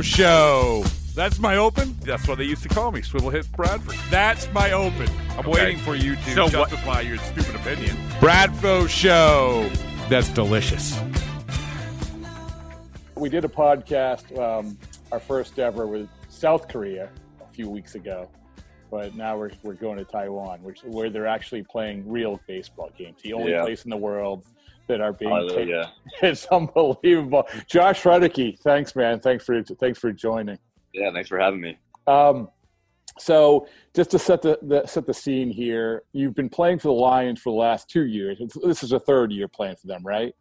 Bradfo Show. That's my open. That's what they used to call me, Swivel Hips Bradford. That's my open. I'm Okay. waiting for you to So what- justify your stupid opinion. Bradfo Show. That's delicious. we did a podcast, um, our first ever with South Korea a few weeks ago, but now we're, we're going to Taiwan, which where they're actually playing real baseball games. The only Yeah. place in the world that are being. It's unbelievable. Josh Roenicke, thanks, man. Thanks for thanks for joining. Yeah, thanks for having me. Um, so just to set the, the set the scene here, you've been playing for the Lions for the last two years. It's, this is a third year playing for them, right?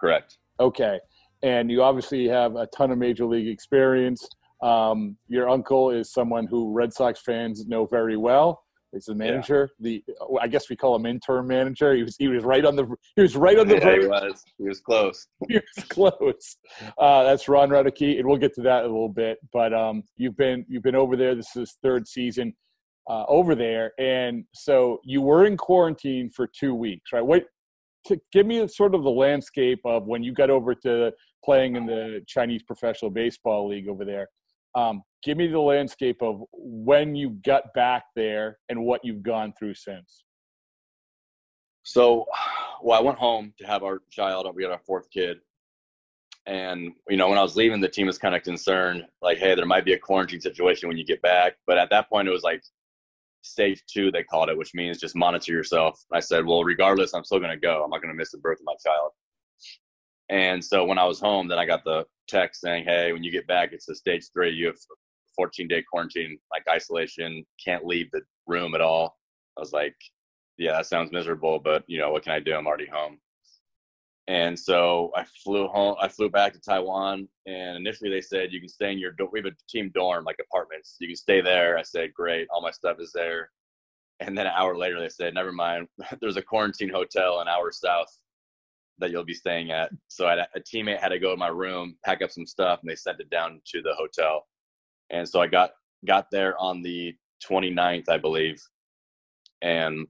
Correct. Okay. And you obviously have a ton of major league experience. Um, your uncle is someone who Red Sox fans know very well. He's the manager. The I guess we call him interim manager. He was he was right on the he was right on the Yeah, he was. He was close. He was close. Uh, that's Ron Roenicke, and we'll get to that in a little bit. But um, you've been you've been over there. This is his third season uh, over there, and so you were in quarantine for two weeks, right? What? To give me sort of the landscape of when you got over to playing in the Chinese Professional Baseball League over there. Um, give me the landscape of when you got back there and what you've gone through since. So, well, I went home to have our child. We had our fourth kid. And, you know, when I was leaving, the team was kind of concerned, like, hey, there might be a quarantine situation when you get back. But at that point, it was like stage two, they called it, which means just monitor yourself. I said, well, regardless, I'm still going to go. I'm not going to miss the birth of my child. And so when I was home, then I got the text saying, hey, when you get back, it's a stage three. You have 14 day quarantine, like isolation, can't leave the room at all. I was like, yeah, that sounds miserable, but you know, what can I do? I'm already home. And so I flew home. I flew back to Taiwan, and initially they said you can stay in your. We have a team dorm, like apartments. You can stay there. I said, great. All my stuff is there. And then an hour later, they said, never mind. There's a quarantine hotel an hour south that you'll be staying at. So a teammate had to go to my room, pack up some stuff, and they sent it down to the hotel. And so I got got there on the 29th, I believe, and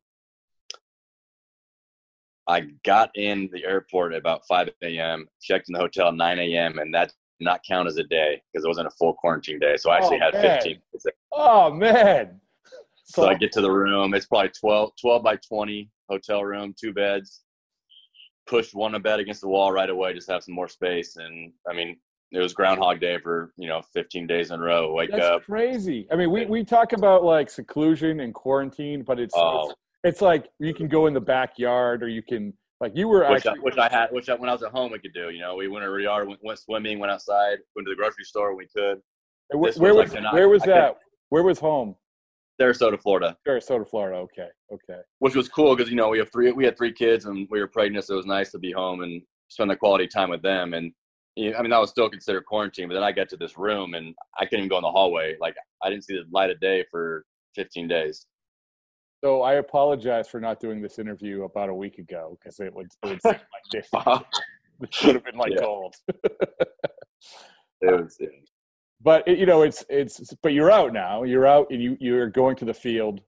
I got in the airport at about 5 a.m., checked in the hotel at 9 a.m., and that did not count as a day because it wasn't a full quarantine day. So I actually Oh, had man. 15. days. Oh man! So I get to the room. It's probably 12, 12 by 20 hotel room, two beds. Push one bed against the wall right away, just have some more space. And I mean, it was Groundhog Day for you know 15 days in a row. Wake That's up. crazy. I mean, we, we talk about like seclusion and quarantine, but it's, Oh. it's it's like you can go in the backyard or you can like you were which I, actually which I had, which I, when I was at home we could do. You know, we went to the yard, went, went swimming, went outside, went to the grocery store when we could. where, this where was was like where was I could- that? Where was home? Sarasota, Florida, Sarasota, Florida. Okay, okay. which was cool because you know we have three, we had three kids and we were pregnant, so it was nice to be home and spend the quality time with them. And I mean that was still considered quarantine, but then I got to this room and I couldn't even go in the hallway. Like I didn't see the light of day for 15 days. So I apologize for not doing this interview about a week ago because it would it would seem like this. This should have been like Yeah. gold. It was, it- but it, you know, it's it's. But you're out now. You're out, and you you're going to the field.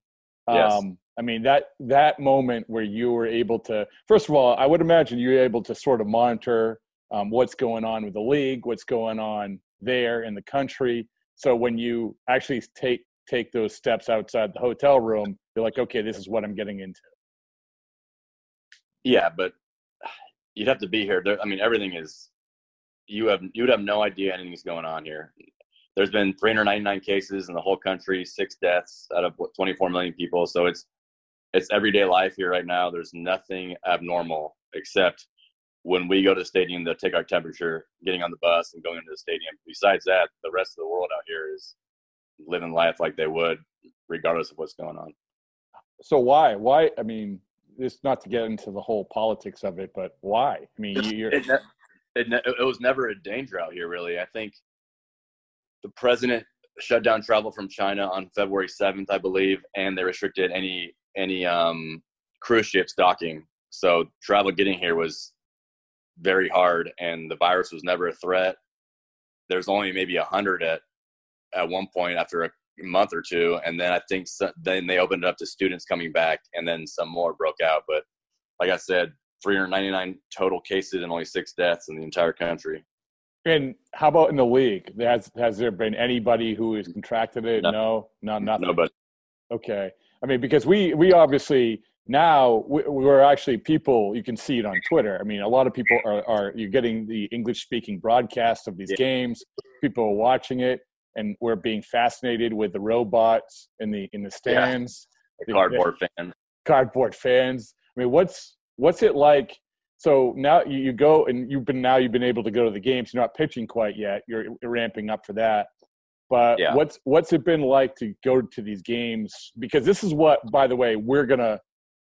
Yes. Um, I mean that that moment where you were able to. First of all, I would imagine you were able to sort of monitor um, what's going on with the league, what's going on there in the country. So when you actually take take those steps outside the hotel room, you're like, okay, this is what I'm getting into. yeah, but you'd have to be here. There, I mean, everything is. You have you would have no idea anything's going on here. There's been 399 cases in the whole country, six deaths out of what, 24 million people. So it's it's everyday life here right now. There's nothing abnormal except when we go to the stadium to take our temperature, getting on the bus and going into the stadium. Besides that, the rest of the world out here is living life like they would, regardless of what's going on. So why? Why? I mean, it's not to get into the whole politics of it, but why? I mean, you- you're it, it was never a danger out here, really. I think the president shut down travel from China on February 7th, I believe, and they restricted any any um, cruise ships docking. So travel getting here was very hard, and the virus was never a threat. There's only maybe a hundred at at one point after a month or two, and then I think so, then they opened it up to students coming back, and then some more broke out. But like I said, 399 total cases and only six deaths in the entire country. And how about in the league? Has has there been anybody who has contracted it? No. No, no, nothing. No, but Okay. I mean, because we we obviously now we- we're actually people. You can see it on Twitter. I mean, a lot of people are are you're getting the English speaking broadcast of these Yeah. games. People are watching it, and we're being fascinated with the robots in the in the Yeah. stands, the cardboard fan. cardboard fans. I mean, what's what's it like? So now you, you go and you've been now you've been able to go to the games. You're not pitching quite yet. You're, you're ramping up for that. But Yeah. what's what's it been like to go to these games? Because this is what, by the way, we're gonna,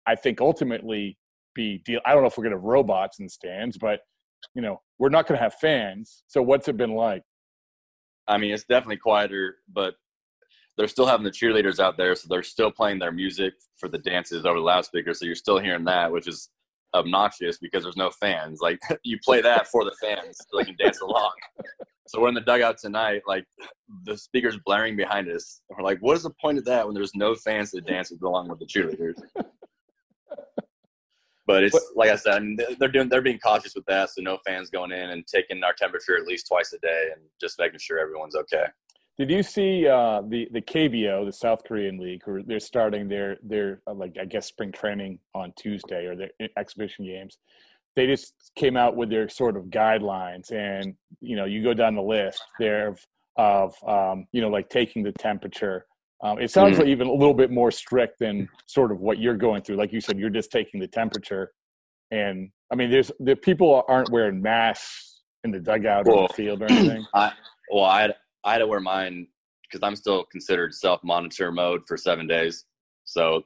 I think, ultimately be deal. I don't know if we're gonna have robots in stands, but you know, we're not gonna have fans. So what's it been like? I mean, it's definitely quieter, but they're still having the cheerleaders out there, so they're still playing their music for the dances over the loudspeaker. So you're still hearing that, which is obnoxious because there's no fans. Like you play that for the fans, so they can dance along. So we're in the dugout tonight, like the speakers blaring behind us. We're like, what is the point of that when there's no fans to dance along with the cheerleaders? But it's like I said, I mean, they're doing, they're being cautious with that, so no fans going in and taking our temperature at least twice a day and just making sure everyone's okay. Did you see uh, the the KBO, the South Korean league, who they're starting their their uh, like I guess spring training on Tuesday or their exhibition games? They just came out with their sort of guidelines, and you know you go down the list there of, of um, you know like taking the temperature. Um, it sounds Mhm. like even a little bit more strict than sort of what you're going through. Like you said, you're just taking the temperature, and I mean, there's the people aren't wearing masks in the dugout or the field or anything. I well, I had, I had to wear mine because I'm still considered self monitor mode for seven days. So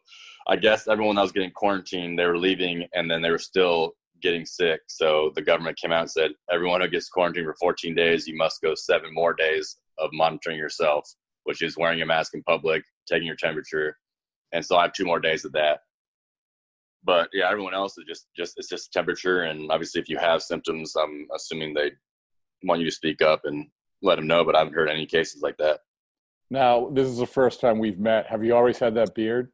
I guess everyone that was getting quarantined, they were leaving and then they were still getting sick. So the government came out and said everyone who gets quarantined for 14 days, you must go seven more days of monitoring yourself, which is wearing a mask in public, taking your temperature, and so I have two more days of that. But yeah, everyone else is just just it's just temperature, and obviously if you have symptoms, I'm assuming they want you to speak up and let them know. But I haven't heard any cases like that. Now, this is the first time we've met. Have you always had that beard?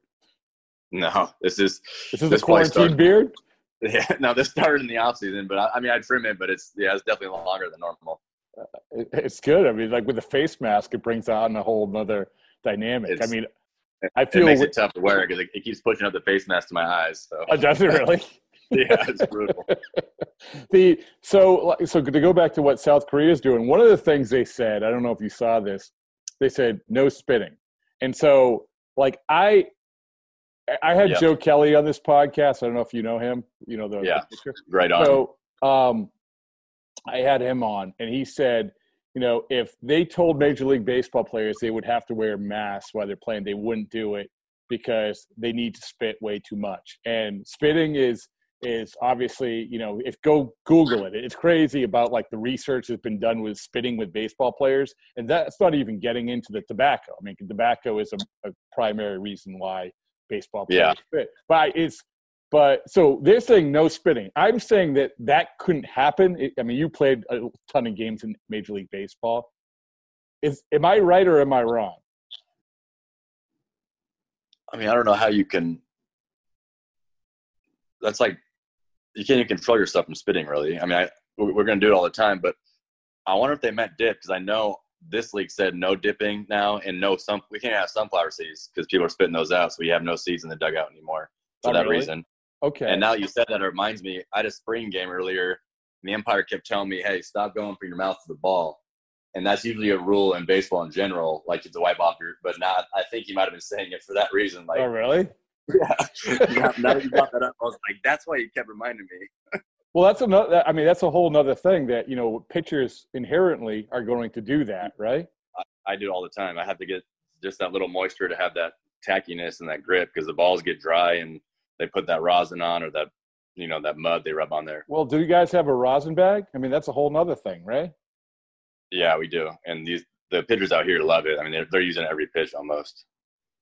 No, this is This is This a quarantine started- beard. yeah. No, this started in the off season, but I, I mean I trim it, but it's yeah, it's definitely longer than normal. It- It's good. I mean, like with the face mask, it brings on a whole nother dynamic. I mean, I feel It makes it tough to wear because it, it keeps pushing up the face mask to my eyes. So Oh, does it really? yeah, it's brutal. the so so to go back to what South Korea is doing, one of the things they said, I don't know if you saw this, they said no spitting, and so like I, I had Yeah. Joe Kelly on this podcast. I don't know if you know him. You know the Yeah. the? Right on. So um, I had him on, and he said, you know, if they told Major League Baseball players they would have to wear masks while they're playing, they wouldn't do it because they need to spit way too much. And spitting is is obviously, you know, if go Google it, it's crazy about like the research that's been done with spitting with baseball players, and that's not even getting into the tobacco. I mean, tobacco is a, a primary reason why baseball players Yeah. spit, but it's but so they're saying no spitting. I'm saying that that couldn't happen. It- I mean, you played a ton of games in Major League Baseball. Is am I right or am I wrong? I mean, I don't know how you can. That's like you can't even control yourself from spitting. Really, I mean, I we- we're going to do it all the time, but I wonder if they meant dip because I know this league said no dipping now and no sun. We can't have sunflower seeds because people are spitting those out, so we have no seeds in the dugout anymore for Oh, that really? reason. Okay. And now you said that, it reminds me. I had a spring game earlier. And the umpire kept telling me, "Hey, stop going for your mouth to the ball." And that's usually a rule in baseball in general, like to wipe off your. But now I think he might have been saying it for that reason. Like, oh, really? yeah. now, now that you brought that up, I was like, that's why you kept reminding me. Well, that's another. I mean, that's a whole other thing that you know pitchers inherently are going to do that, right? I do it all the time. I have to get just that little moisture to have that tackiness and that grip because the balls get dry and they put that rosin on or that you know that mud they rub on there. Well, do you guys have a rosin bag? I mean, that's a whole nother thing, right? Yeah, we do. And these the pitchers out here love it. I mean, they're, they're using every pitch almost.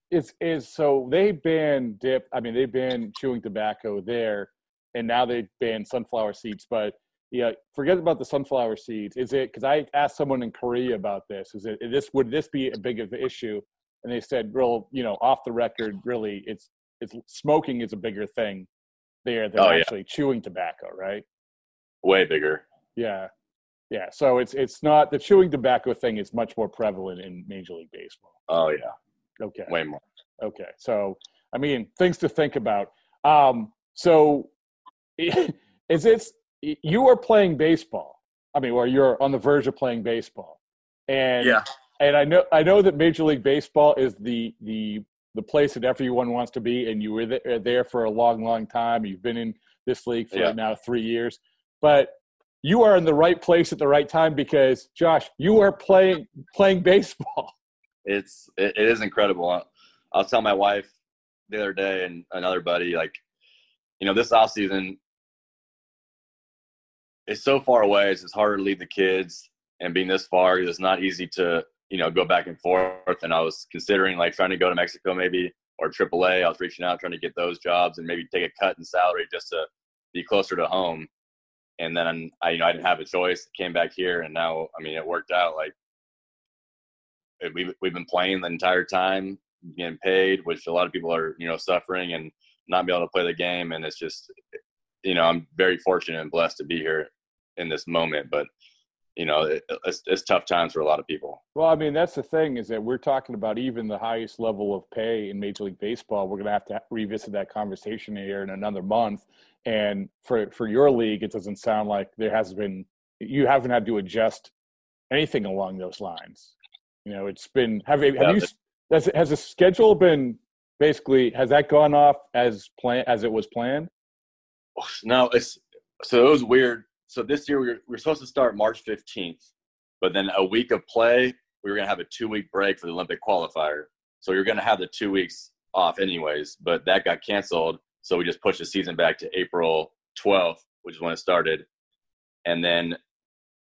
It's is so they banned dip. I mean, they banned chewing tobacco there, and now they banned sunflower seeds. But yeah, forget about the sunflower seeds. Is it because I asked someone in Korea about this? Is it is this would this be a big of an issue? And they said, real, you know, off the record, really, it's it's smoking is a bigger thing there than Oh, yeah. actually chewing tobacco, right? Way bigger. Yeah. Yeah, so it's it's not the chewing tobacco thing is much more prevalent in Major League Baseball. Oh yeah, Okay. way more. Okay. So, I mean, things to think about. Um, so, is it you are playing baseball? I mean, or you're on the verge of playing baseball, and Yeah. and I know I know that Major League Baseball is the the the place that everyone wants to be, and you were there, there for a long, long time. You've been in this league for Yeah. now three years, but you are in the right place at the right time because Josh, you are playing playing baseball. It's it, it is incredible. I I was telling my wife the other day and another buddy like, you know, this off season is so far away. It's harder to leave the kids and being this far. It's not easy to you know go back and forth. And I was considering like trying to go to Mexico maybe or AAA. I was reaching out trying to get those jobs and maybe take a cut in salary just to be closer to home. And then I, you know, I didn't have a choice. Came back here, and now, I mean, it worked out. Like we've we've been playing the entire time, getting paid, which a lot of people are, you know, suffering and not be able to play the game. And it's just, you know, I'm very fortunate and blessed to be here in this moment. But you know, it's, it's tough times for a lot of people. Well, I mean, that's the thing is that we're talking about even the highest level of pay in Major League Baseball. We're going to have to revisit that conversation here in another month. And for for your league, it doesn't sound like there has been you haven't had to adjust anything along those lines. You know, it's been have you- have Yeah, you has has the schedule been basically has that gone off as plan as it was planned? Oh, no, it's so it was weird. So this year we were, we were supposed to start March 15th, but then a week of play, we were going to have a two week break for the Olympic qualifier. So were going to have the two weeks off anyways, but that got canceled. So we just pushed the season back to April 12th, which is when it started. And then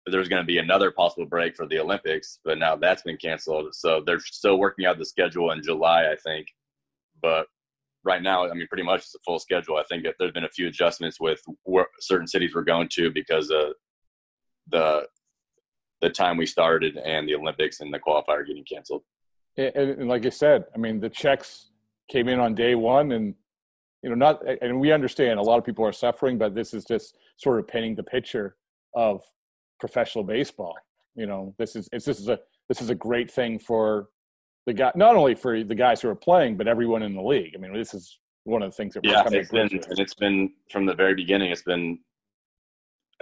there's going to be another possible break for the Olympics, but now that's been canceled. So they're still working out the schedule in July, I think. But right now, I mean, pretty much it's a full schedule. I think there's been a few adjustments with certain cities we're going to because of the the time we started and the Olympics and the qualifier getting canceled. And, and like I said, I mean, the checks came in on day one, and you know, not. And we understand a lot of people are suffering, but this is just sort of painting the picture of professional baseball. You know, this is it's, this is a this is a great thing for the guy, not only for the guys who are playing, but everyone in the league. I mean, this is one of the things that we're Yeah, coming it's been with. and it's been from the very beginning. It's been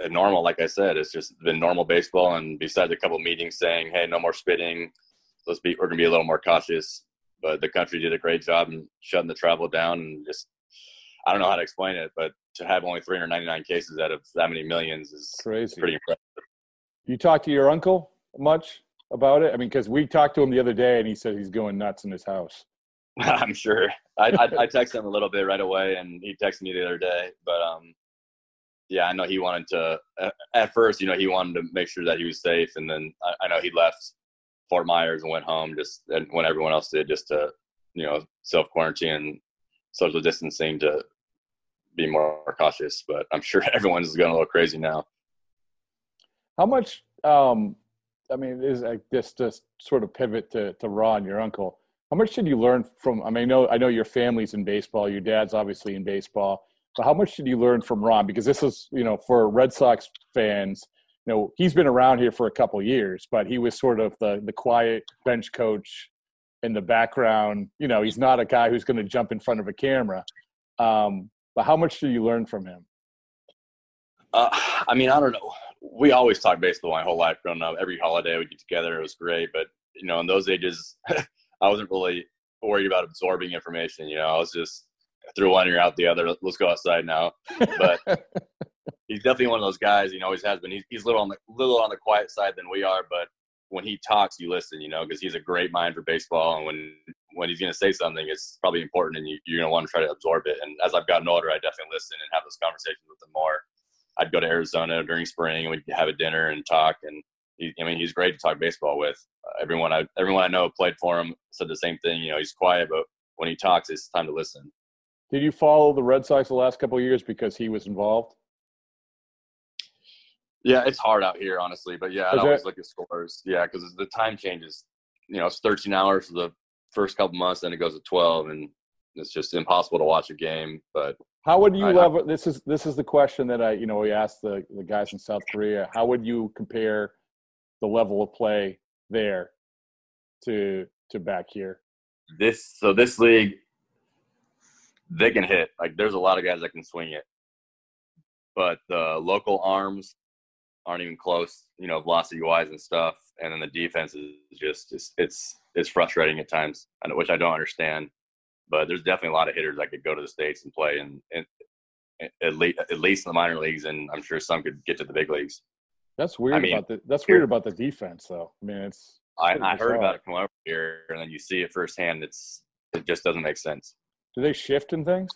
normal, like I said, it's just been normal baseball. And besides a couple meetings saying, "Hey, no more spitting. Let's be we're gonna be a little more cautious." But the country did a great job in shutting the travel down and just I don't know how to explain it, but to have only 399 cases out of that many millions is Crazy. pretty impressive. You talk to your uncle much about it? I mean, because we talked to him the other day, and he said he's going nuts in his house. I'm sure. I, I I texted him a little bit right away, and he texted me the other day. But um, yeah, I know he wanted to. At first, you know, he wanted to make sure that he was safe, and then I, I know he left Fort Myers and went home just and when everyone else did, just to you know self quarantine and social distancing to be more cautious. But I'm sure everyone's going a little crazy now. How much? Um, I mean, is this just sort of pivot to to Ron, your uncle? How much did you learn from? I mean, I know I know your family's in baseball. Your dad's obviously in baseball. But how much did you learn from Ron? Because this is, you know, for Red Sox fans, you know, he's been around here for a couple years, but he was sort of the the quiet bench coach in the background. You know, he's not a guy who's going to jump in front of a camera. Um, but how much did you learn from him? Uh, I mean, I don't know. We always talked baseball my whole life growing up. Every holiday we get together. It was great. But, you know, in those ages, I wasn't really worried about absorbing information. You know, I was just through one ear out the other. Let's go outside now. But he's definitely one of those guys. You know, always has been. He's, he's a little on the little on the quiet side than we are. But when he talks, you listen. You know, because he's a great mind for baseball. And when when he's going to say something, it's probably important, and you, you're going to want to try to absorb it. And as I've gotten older, I definitely listen and have those conversations with him more. I'd go to Arizona during spring and we'd have a dinner and talk. And he, I mean, he's great to talk baseball with. Uh, everyone I everyone I know played for him said the same thing. You know, he's quiet, but when he talks, it's time to listen. Did you follow the Red Sox the last couple of years because he was involved? Yeah, it's hard out here, honestly. But yeah, I always look at scores. Yeah, because the time changes. You know, it's 13 hours for the first couple months, then it goes to 12, and it's just impossible to watch a game. But How would you I- level? This is this is the question that I you know we asked the the guys in South Korea. How would you compare the level of play there to to back here? this so this league they can hit like there's a lot of guys that can swing it but the local arms aren't even close you know velocity wise and stuff and then the defense is just it's it's, it's frustrating at times and- which i don't understand but there's definitely a lot of hitters that could go to the states and play and, and at least at least in the minor leagues and i'm sure some could get to the big leagues That's weird I mean, about the that's weird about the defense though. I mean, it's I, I heard about it come over here and then you see it firsthand it's it just doesn't make sense do they shift in things?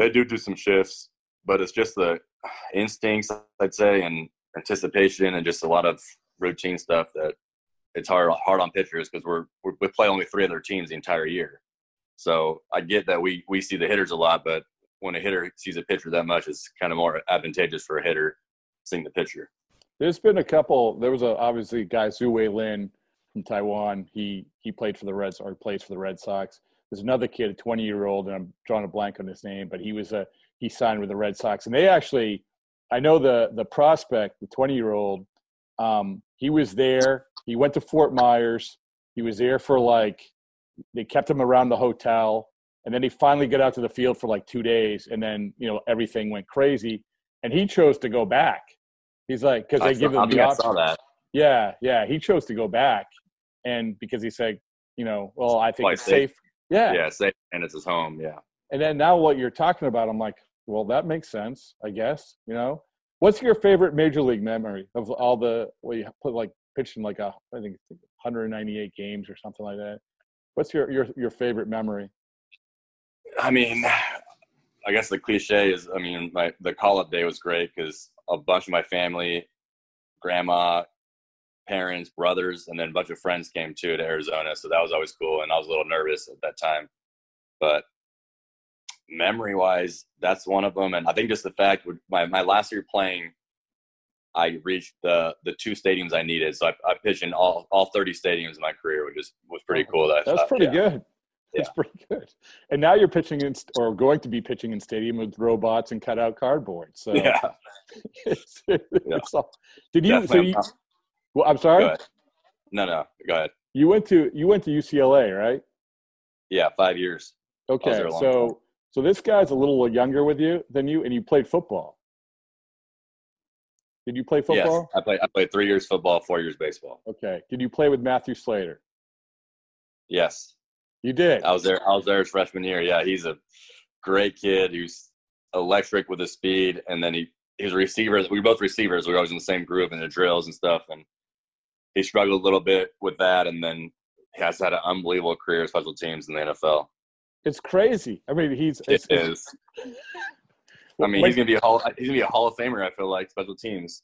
they do do some shifts, but it's just the instincts, I'd say, and anticipation, and just a lot of routine stuff that it's hard hard on pitchers because we're, we're we play only three other teams the entire year. So I get that we we see the hitters a lot, but when a hitter sees a pitcher that much, it's kind of more advantageous for a hitter seeing the pitcher. There's been a couple. There was a obviously a guy Tzu-Wei Lin from Taiwan. He he played for the Reds or plays for the Red Sox. There's another kid, a 20 year old, and I'm drawing a blank on his name, but he was a he signed with the Red Sox, and they actually, I know the the prospect, the 20 year old, um, he was there. He went to Fort Myers. He was there for like they kept him around the hotel, and then he finally got out to the field for like two days, and then you know everything went crazy, and he chose to go back. He's like because they give saw, him the option. Yeah, yeah. He chose to go back, and because he said, you know, well, I think it's safe. safe. Yeah. Yeah, say, and it's his home. Yeah. And then now what you're talking about, I'm like, well, that makes sense, I guess. You know, what's your favorite major league memory of all the? Well, you put like pitching like a, I think 198 games or something like that. What's your your your favorite memory? I mean, I guess the cliche is, I mean, my the call up day was great because a bunch of my family, grandma, parents, brothers, and then a bunch of friends came too to Arizona. So that was always cool, and I was a little nervous at that time, but memory wise, that's one of them. And I think just the fact my my last year playing. I reached the the two stadiums I needed, so I, I pitched in all all thirty stadiums in my career, which is was pretty cool. That That's thought, pretty yeah. good. That's pretty good. And now you're pitching in or going to be pitching in stadium with robots and cutout cardboard. So Yeah, it's, it's all, did you? So you well, I'm sorry. No, no, go ahead. You went to you went to UCLA, right? Yeah, five years. Okay, there a long so time. so this guy's a little younger with you than you, and you played football. Did you play football? Yes, I played. I played three years football, four years baseball. Okay. Did you play with Matthew Slater? Yes, You did. I was there. I was there his freshman year. Yeah, he's a great kid who's electric with his speed, and then he he's a receiver. We were both receivers. We were always in the same group in the drills and stuff, and he struggled a little bit with that, and then he has had an unbelievable career special teams in the NFL. It's crazy. I mean, he's It it's, it's- is. I mean, he's gonna be a hall. He's gonna be a Hall of Famer. I feel like special teams.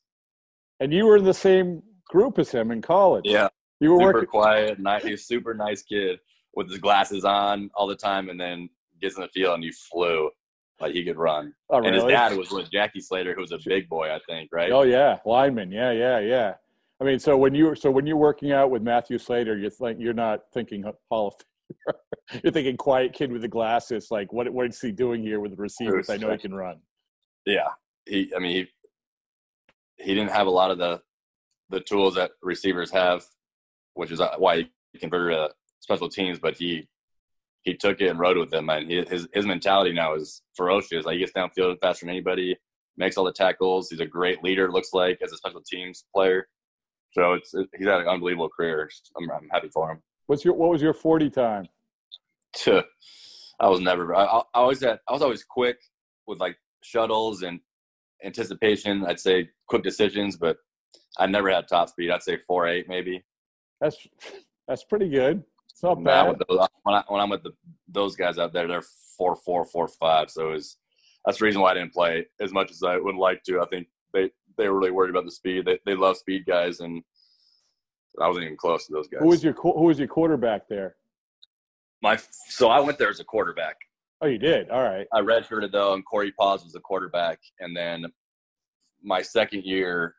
and you were in the same group as him in college. Yeah, You were super working. quiet. Nice, he's a super nice kid with his glasses on all the time, and then gets in the field and he flew like he could run. Oh, And his dad was with Jackie Slater, who was a big boy, I think, right? Oh yeah, lineman. Yeah, yeah, yeah. I mean, so when you so when you're working out with Matthew Slater, you're like you're not thinking Hall of. you're thinking quiet kid with the glasses. Like, what what is he doing here with the receivers? I know he can run. Yeah, he. I mean, he, he didn't have a lot of the the tools that receivers have, which is uh, why he converted to special teams. But he he took it and rode with them, and he, his his mentality now is ferocious. Like he gets downfield faster than anybody, makes all the tackles. He's a great leader. Looks like as a special teams player. So it's it, he's had an unbelievable career. I'm, I'm happy for him. What's your what was your forty time? I was never. I, I always had. I was always quick with like shuttles and anticipation. I'd say quick decisions, but I never had top speed. I'd say four eight maybe. That's that's pretty good. It's not Now bad. with those, when, I, when I'm with the, those guys out there, they're four four four five. So it's that's the reason why I didn't play as much as I would like to. I think they they were really worried about the speed. They they love speed guys, and I wasn't even close to those guys. Who was your who was your quarterback there? my? So I went there as a quarterback. Oh, you did. All right. I redshirted though, and Cory Paus was the quarterback. And then my second year,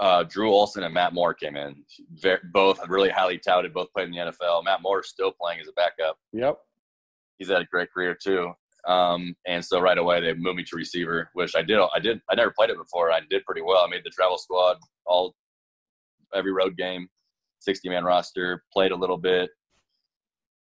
uh, Drew Olson and Matt Moore came in. Very, both really highly touted, both played in the NFL. Matt Moore is still playing as a backup. Yep. He's had a great career too. Um, and so right away they moved me to receiver, which I did. I did. I never played it before. I did pretty well. I made the travel squad all every road game, 60 man roster. Played a little bit,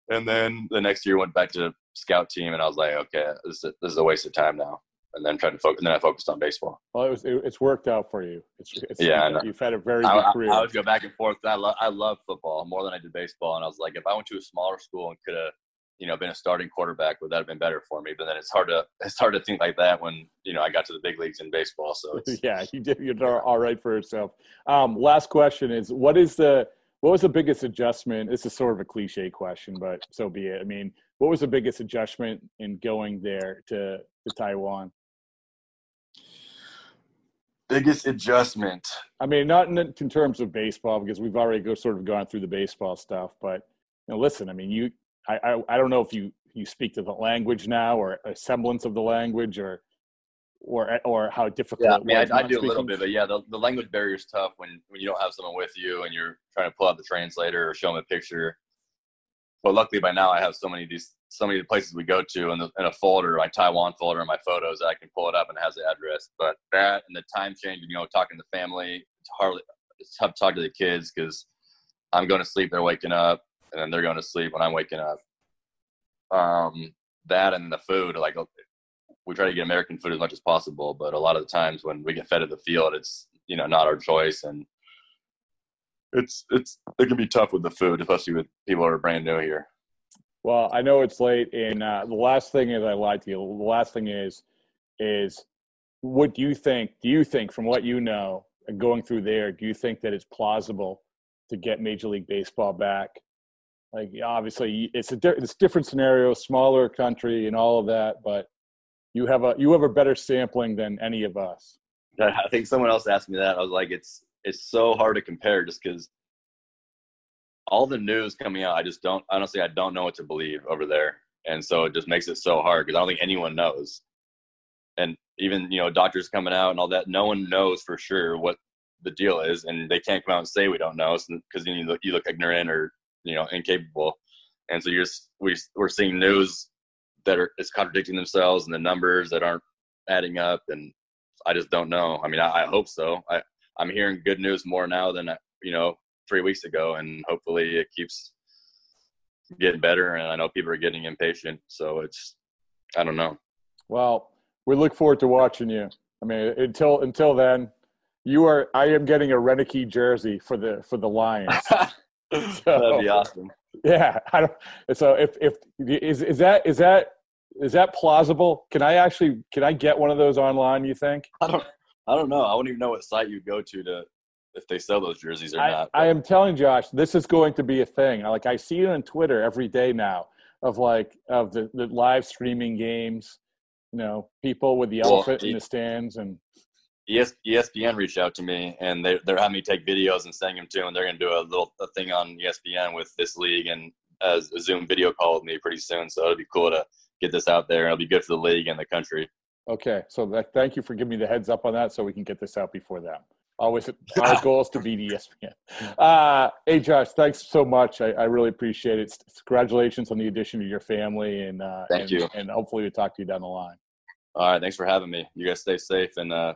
and then the next year went back to scout team, and I was like, okay, this is, this is a waste of time now. And then tried to focus. And then I focused on baseball. Well, it was it, it's worked out for you. It's, it's Yeah, I you've had a very good I, career. I, I would go back and forth. I love I love football more than I did baseball, and I was like, if I went to a smaller school and could have, you know, been a starting quarterback, would that have been better for me? But then it's hard to it's hard to think like that when you know I got to the big leagues in baseball. So it's, yeah, you did. You did all right for yourself. Um, last question is: What is the what was the biggest adjustment? This is sort of a cliche question, but so be it. I mean, what was the biggest adjustment in going there to to Taiwan? biggest adjustment. I mean, not in, in terms of baseball because we've already go sort of gone through the baseball stuff. But you know, listen, I mean, you, I, I, I don't know if you you speak to the language now or a semblance of the language or or or how difficult. Yeah, I mean, I, I do a little bit, but yeah, the, the language barrier is tough when when you don't have someone with you and you're trying to pull out the translator or show them a picture. But luckily, by now I have so many of these so many places we go to in, the, in a folder, my Taiwan folder, and my photos. That I can pull it up and it has the address. But that and the time change, you know, talking to family, it's hardly it's tough to talk to the kids because I'm going to sleep, they're waking up, and then they're going to sleep when I'm waking up. Um, that and the food, like we try to get American food as much as possible, but a lot of the times when we get fed at the field, it's you know not our choice, and it's it's it can be tough with the food, especially with people that are brand new here. Well, I know it's late, and uh, the last thing is I lied to you. The last thing is, is what do you think? Do you think, from what you know, going through there, do you think that it's plausible to get Major League Baseball back? Like, obviously, it's a di- it's different scenario, smaller country, and all of that, but you have a you have a better sampling than any of us. I think someone else asked me that. I was like, it's it's so hard to compare just because all the news coming out, I just don't honestly I don't know what to believe over there, and so it just makes it so hard because I don't think anyone knows, and even you know doctors coming out and all that, no one knows for sure what the deal is, and they can't come out and say we don't know because you look you look ignorant or you know incapable, and so you're just we we're seeing news that are is contradicting themselves and the numbers that aren't adding up, and I just don't know. I mean, I, I hope so. I I'm hearing good news more now than you know three weeks ago, and hopefully it keeps getting better. And I know people are getting impatient, so it's I don't know. Well, we look forward to watching you. I mean, until until then, you are. I am getting a Roenicke jersey for the for the Lions. That'd be awesome. Yeah, I don't. So if if is is that is that is that plausible? Can I actually can I get one of those online? You think? I don't I don't know. I don't even know what site you go to to if they sell those jerseys or I, not. I am telling Josh, this is going to be a thing. Like I see it on Twitter every day now of like of the, the live streaming games. You know, people with the Well, elephant in the stands and ES, ESPN reached out to me and they they're having me take videos and sending them to them. They're going to do a little a thing on ESPN with this league and as a Zoom video call with me pretty soon. So it'll be cool to get this out there. It'll be good for the league and the country. Okay, so that, thank you for giving me the heads up on that, so we can get this out before them. Always, our goal is to beat ESPN. Uh, hey, Josh, thanks so much. I, I really appreciate it. Congratulations on the addition to your family, and uh, Thank and, you. And hopefully, we'll talk to you down the line. All right, thanks for having me. You guys stay safe and uh,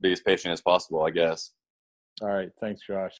be as patient as possible, I guess. All right, thanks, Josh.